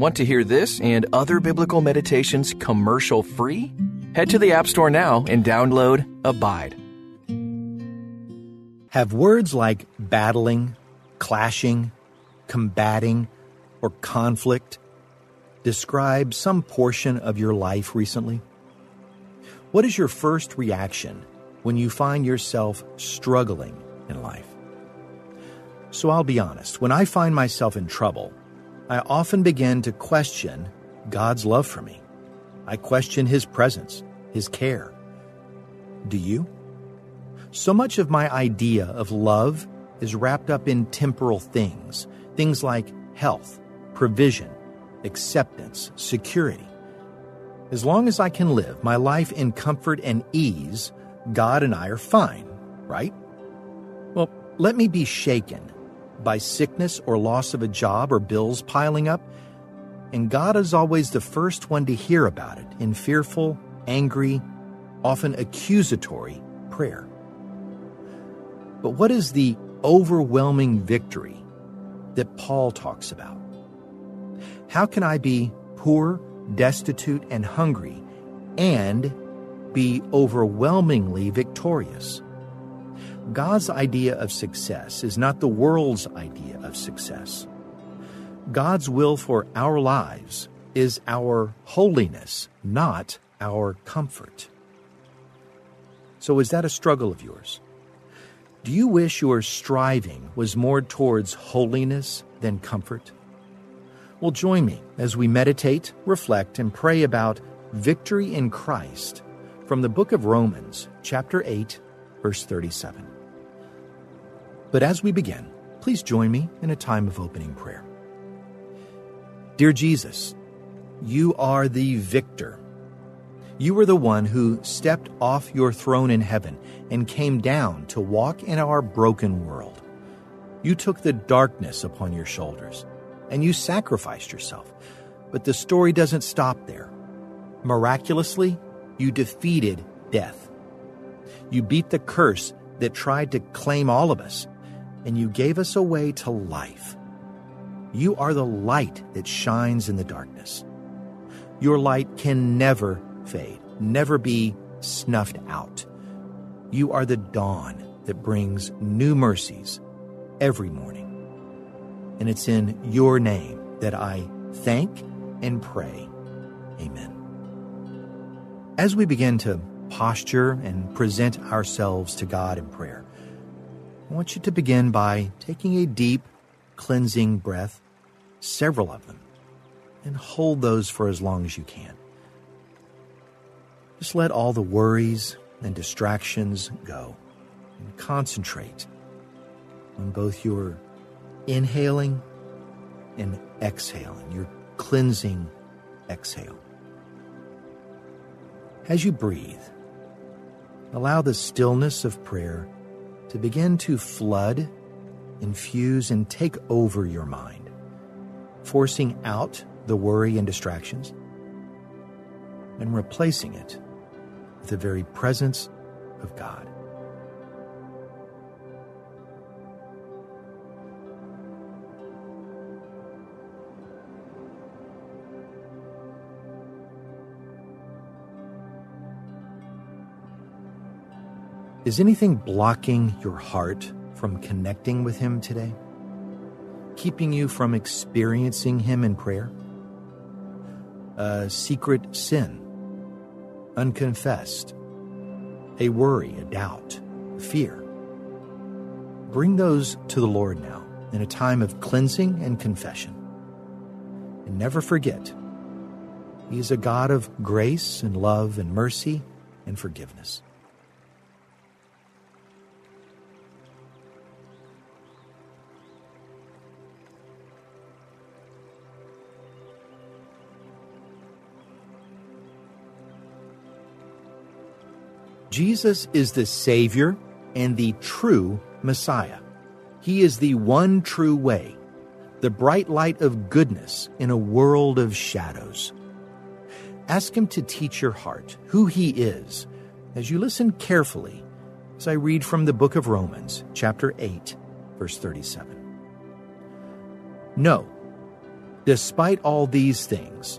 Want to hear this and other biblical meditations commercial free? Head to the App Store now and download Abide. Have words like battling, clashing, combating, or conflict describe some portion of your life recently? What is your first reaction when you find yourself struggling in life? So I'll be honest, when I find myself in trouble, I often begin to question God's love for me. I question His presence, His care. Do you? So much of my idea of love is wrapped up in temporal things, things like health, provision, acceptance, security. As long as I can live my life in comfort and ease, God and I are fine, right? Well, let me be shaken by sickness or loss of a job or bills piling up, and God is always the first one to hear about it in fearful, angry, often accusatory prayer. But what is the overwhelming victory that Paul talks about? How can I be poor, destitute, and hungry and be overwhelmingly victorious? God's idea of success is not the world's idea of success. God's will for our lives is our holiness, not our comfort. So, is that a struggle of yours? Do you wish your striving was more towards holiness than comfort? Well, join me as we meditate, reflect, and pray about victory in Christ from the book of Romans, chapter 8, verse 37. But as we begin, please join me in a time of opening prayer. Dear Jesus, you are the victor. You are the one who stepped off your throne in heaven and came down to walk in our broken world. You took the darkness upon your shoulders and you sacrificed yourself. But the story doesn't stop there. Miraculously, you defeated death. You beat the curse that tried to claim all of us and you gave us a way to life. You are the light that shines in the darkness. Your light can never fade, never be snuffed out. You are the dawn that brings new mercies every morning. And it's in your name that I thank and pray. Amen. As we begin to posture and present ourselves to God in prayer, I want you to begin by taking a deep, cleansing breath, several of them, and hold those for as long as you can. Just let all the worries and distractions go and concentrate on both your inhaling and exhaling, your cleansing exhale. As you breathe, allow the stillness of prayer to begin to flood, infuse, and take over your mind, forcing out the worry and distractions and replacing it with the very presence of God. Is anything blocking your heart from connecting with Him today? Keeping you from experiencing Him in prayer? A secret sin, unconfessed, a worry, a doubt, a fear. Bring those to the Lord now in a time of cleansing and confession. And never forget, He is a God of grace and love and mercy and forgiveness. Jesus is the Savior and the true Messiah. He is the one true way, the bright light of goodness in a world of shadows. Ask Him to teach your heart who He is as you listen carefully as I read from the book of Romans, chapter 8, verse 37. No, Despite all these things,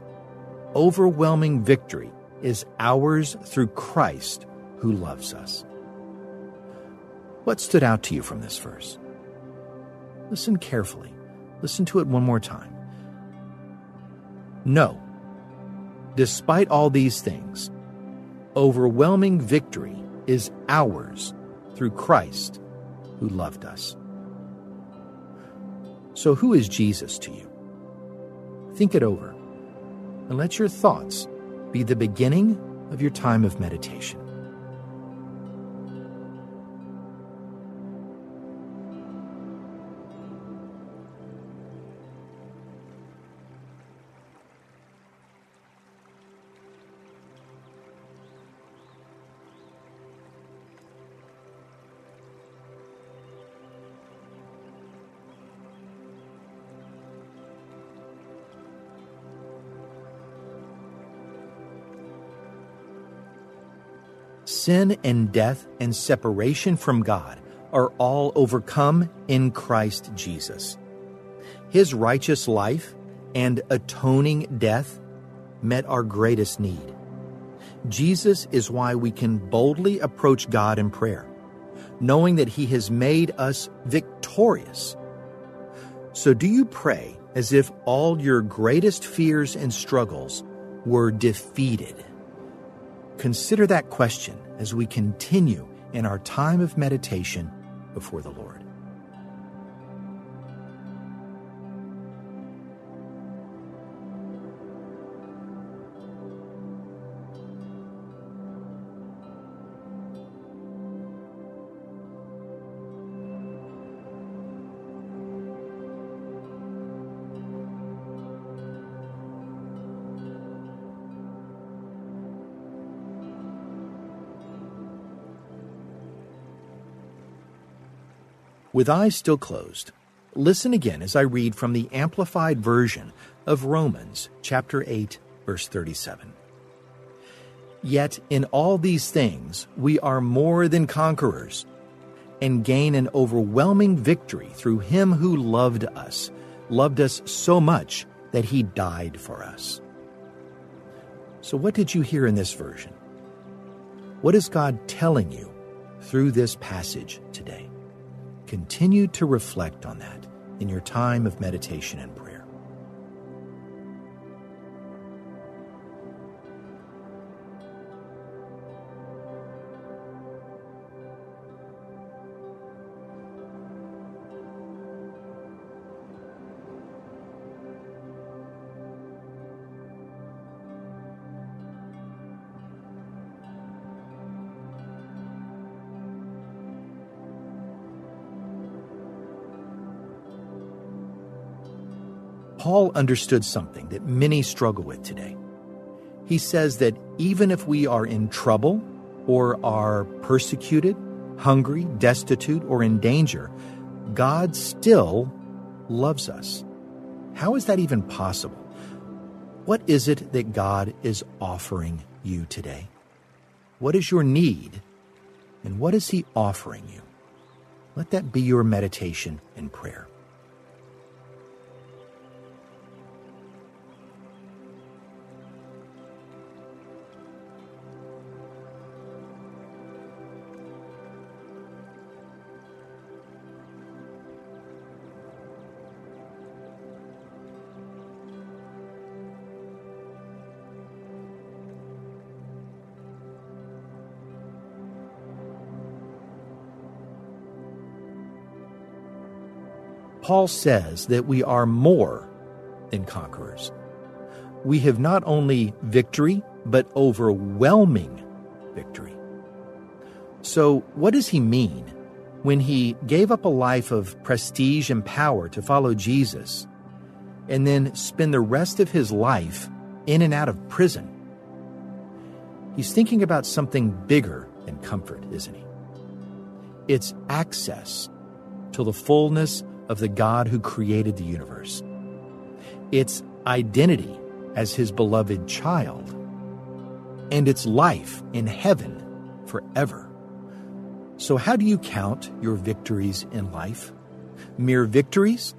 overwhelming victory is ours through Christ who loves us. What stood out to you from this verse? Listen carefully. Listen to it one more time. No. Despite all these things, overwhelming victory is ours through Christ who loved us. So, who is Jesus to you? Think it over and let your thoughts be the beginning of your time of meditation. Sin and death and separation from God are all overcome in Christ Jesus. His righteous life and atoning death met our greatest need. Jesus is why we can boldly approach God in prayer, knowing that He has made us victorious. So, do you pray as if all your greatest fears and struggles were defeated? Consider that question as we continue in our time of meditation before the Lord. With eyes still closed, listen again as I read from the Amplified Version of Romans chapter 8, verse 37. Yet in all these things we are more than conquerors and gain an overwhelming victory through him who loved us, loved us so much that he died for us. So, what did you hear in this version? What is God telling you through this passage today? Continue to reflect on that in your time of meditation and prayer. Paul understood something that many struggle with today. He says that even if we are in trouble or are persecuted, hungry, destitute, or in danger, God still loves us. How is that even possible? What is it that God is offering you today? What is your need? And what is He offering you? Let that be your meditation and prayer. Paul says that we are more than conquerors. We have not only victory, but overwhelming victory. So, what does he mean when he gave up a life of prestige and power to follow Jesus and then spend the rest of his life in and out of prison? He's thinking about something bigger than comfort, isn't he? It's access to the fullness of the God who created the universe. Its identity as his beloved child, and its life in heaven forever. So, how do you count your victories in life? Mere victories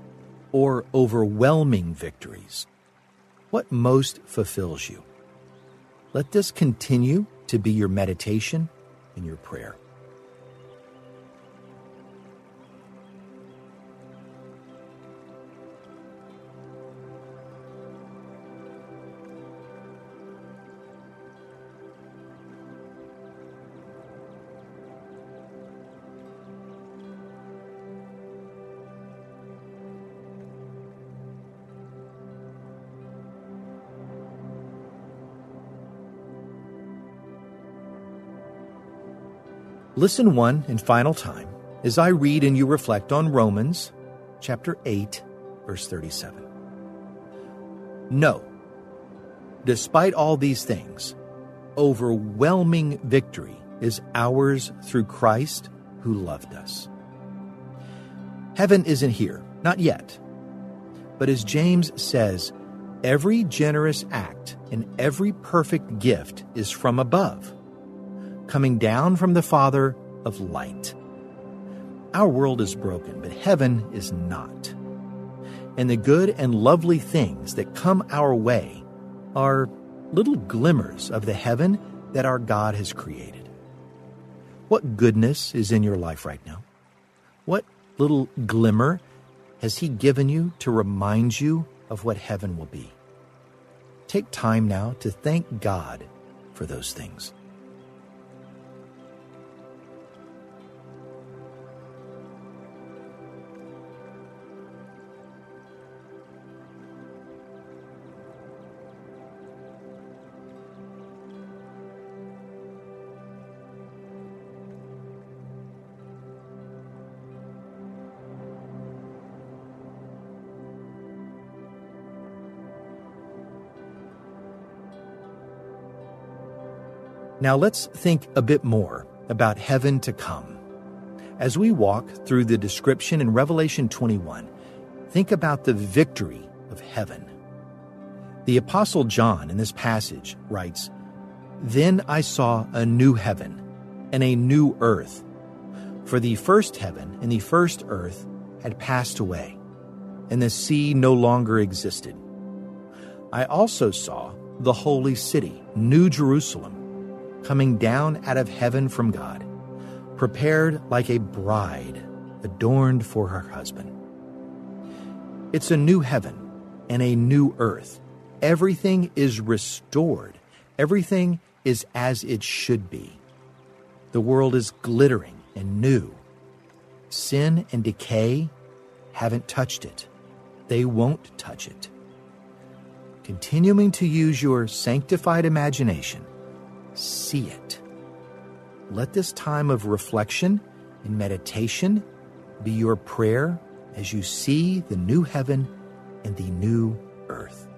or overwhelming victories? What most fulfills you? Let this continue to be your meditation and your prayer. Listen one and final time as I read and you reflect on Romans chapter 8, verse 37. No, despite all these things, overwhelming victory is ours through Christ who loved us. Heaven isn't here, not yet. But as James says, every generous act and every perfect gift is from above coming down from the Father of light. Our world is broken, but heaven is not. And the good and lovely things that come our way are little glimmers of the heaven that our God has created. What goodness is in your life right now? What little glimmer has He given you to remind you of what heaven will be? Take time now to thank God for those things. Now let's think a bit more about heaven to come. As we walk through the description in Revelation 21, think about the victory of heaven. The Apostle John in this passage writes, Then I saw a new heaven and a new earth, for the first heaven and the first earth had passed away, and the sea no longer existed. I also saw the holy city, New Jerusalem coming down out of heaven from God, prepared like a bride adorned for her husband. It's a new heaven and a new earth. Everything is restored, everything is as it should be. The world is glittering and new. Sin and decay haven't touched it, they won't touch it. Continuing to use your sanctified imagination see it. Let this time of reflection and meditation be your prayer as you see the new heaven and the new earth.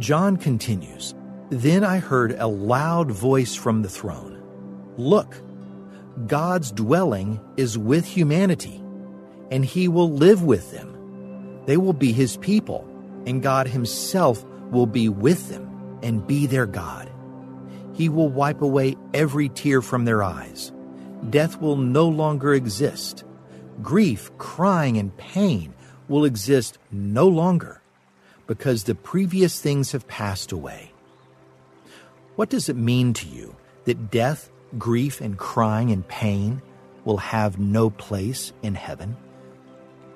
John continues Then I heard a loud voice from the throne Look, God's dwelling is with humanity, and he will live with them. They will be his people, and God himself will be with them and be their God. He will wipe away every tear from their eyes. Death will no longer exist. Grief, crying, and pain will exist no longer because the previous things have passed away. What does it mean to you that death, grief, and crying and pain will have no place in heaven?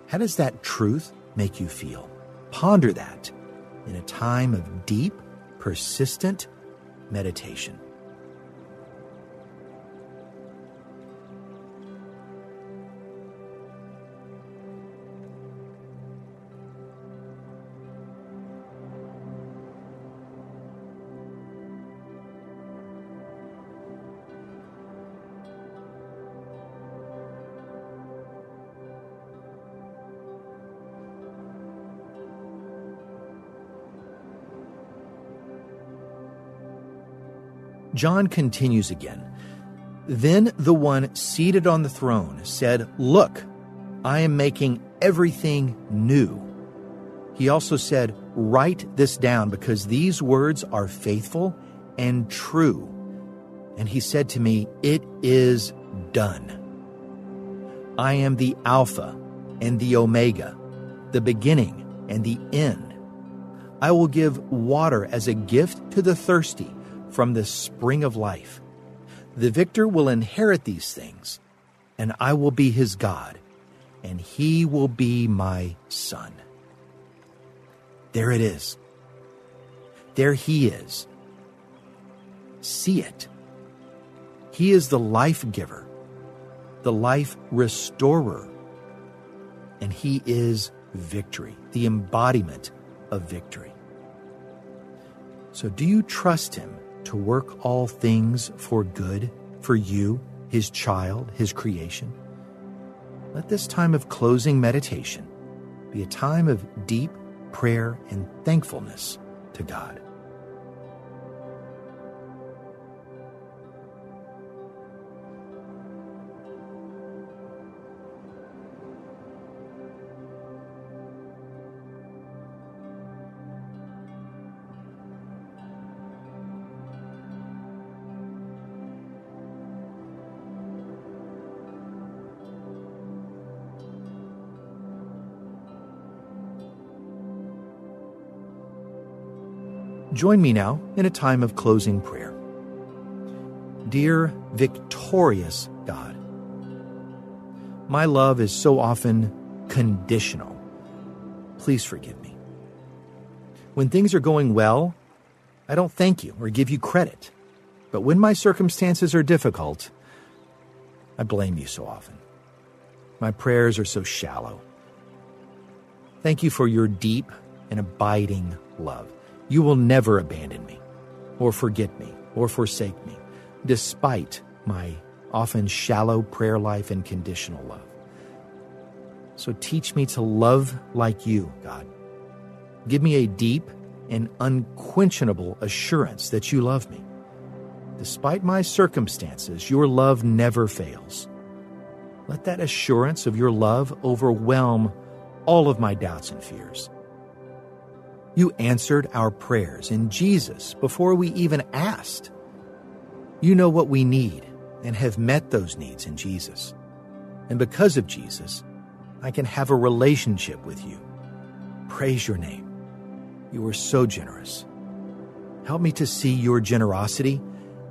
How does that truth make you feel? Ponder that in a time of deep, persistent meditation. John continues again. Then the one seated on the throne said, Look, I am making everything new. He also said, Write this down because these words are faithful and true. And he said to me, It is done. I am the Alpha and the Omega, the beginning and the end. I will give water as a gift to the thirsty from the spring of life. The victor will inherit these things, and I will be his God, and he will be my son. There it is. There he is. See it. He is the life giver, the life restorer, and he is victory, the embodiment of victory. So, do you trust him to work all things for good for you, his child, his creation? Let this time of closing meditation be a time of deep prayer and thankfulness to God. Join me now in a time of closing prayer. Dear victorious God, my love is so often conditional. Please forgive me. When things are going well, I don't thank you or give you credit. But when my circumstances are difficult, I blame you so often. My prayers are so shallow. Thank you for your deep and abiding love. You will never abandon me, or forget me, or forsake me, despite my often shallow prayer life and conditional love. So teach me to love like you, God. Give me a deep and unquenchable assurance that you love me. Despite my circumstances, your love never fails. Let that assurance of your love overwhelm all of my doubts and fears. You answered our prayers in Jesus before we even asked. You know what we need and have met those needs in Jesus. And because of Jesus, I can have a relationship with you. Praise your name. You are so generous. Help me to see your generosity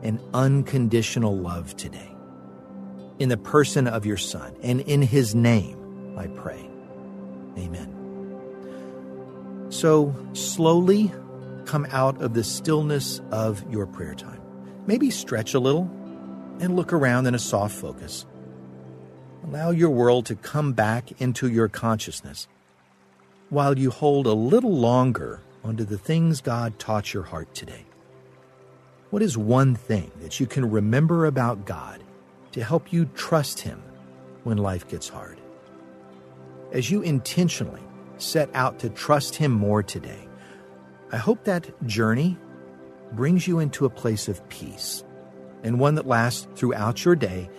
and unconditional love today. In the person of your Son and in his name, I pray. Amen. So slowly come out of the stillness of your prayer time. Maybe stretch a little and look around in a soft focus. Allow your world to come back into your consciousness while you hold a little longer onto the things God taught your heart today. What is one thing that you can remember about God to help you trust Him when life gets hard? As you intentionally set out to trust Him more today. I hope that journey brings you into a place of peace and one that lasts throughout your day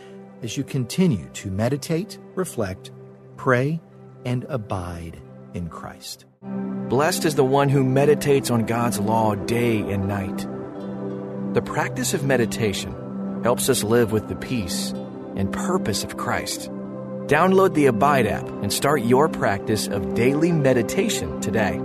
as you continue to meditate, reflect, pray, and abide in Christ. Blessed is the one who meditates on God's law day and night. The practice of meditation helps us live with the peace and purpose of Christ. Download the Abide app and start your practice of daily meditation today.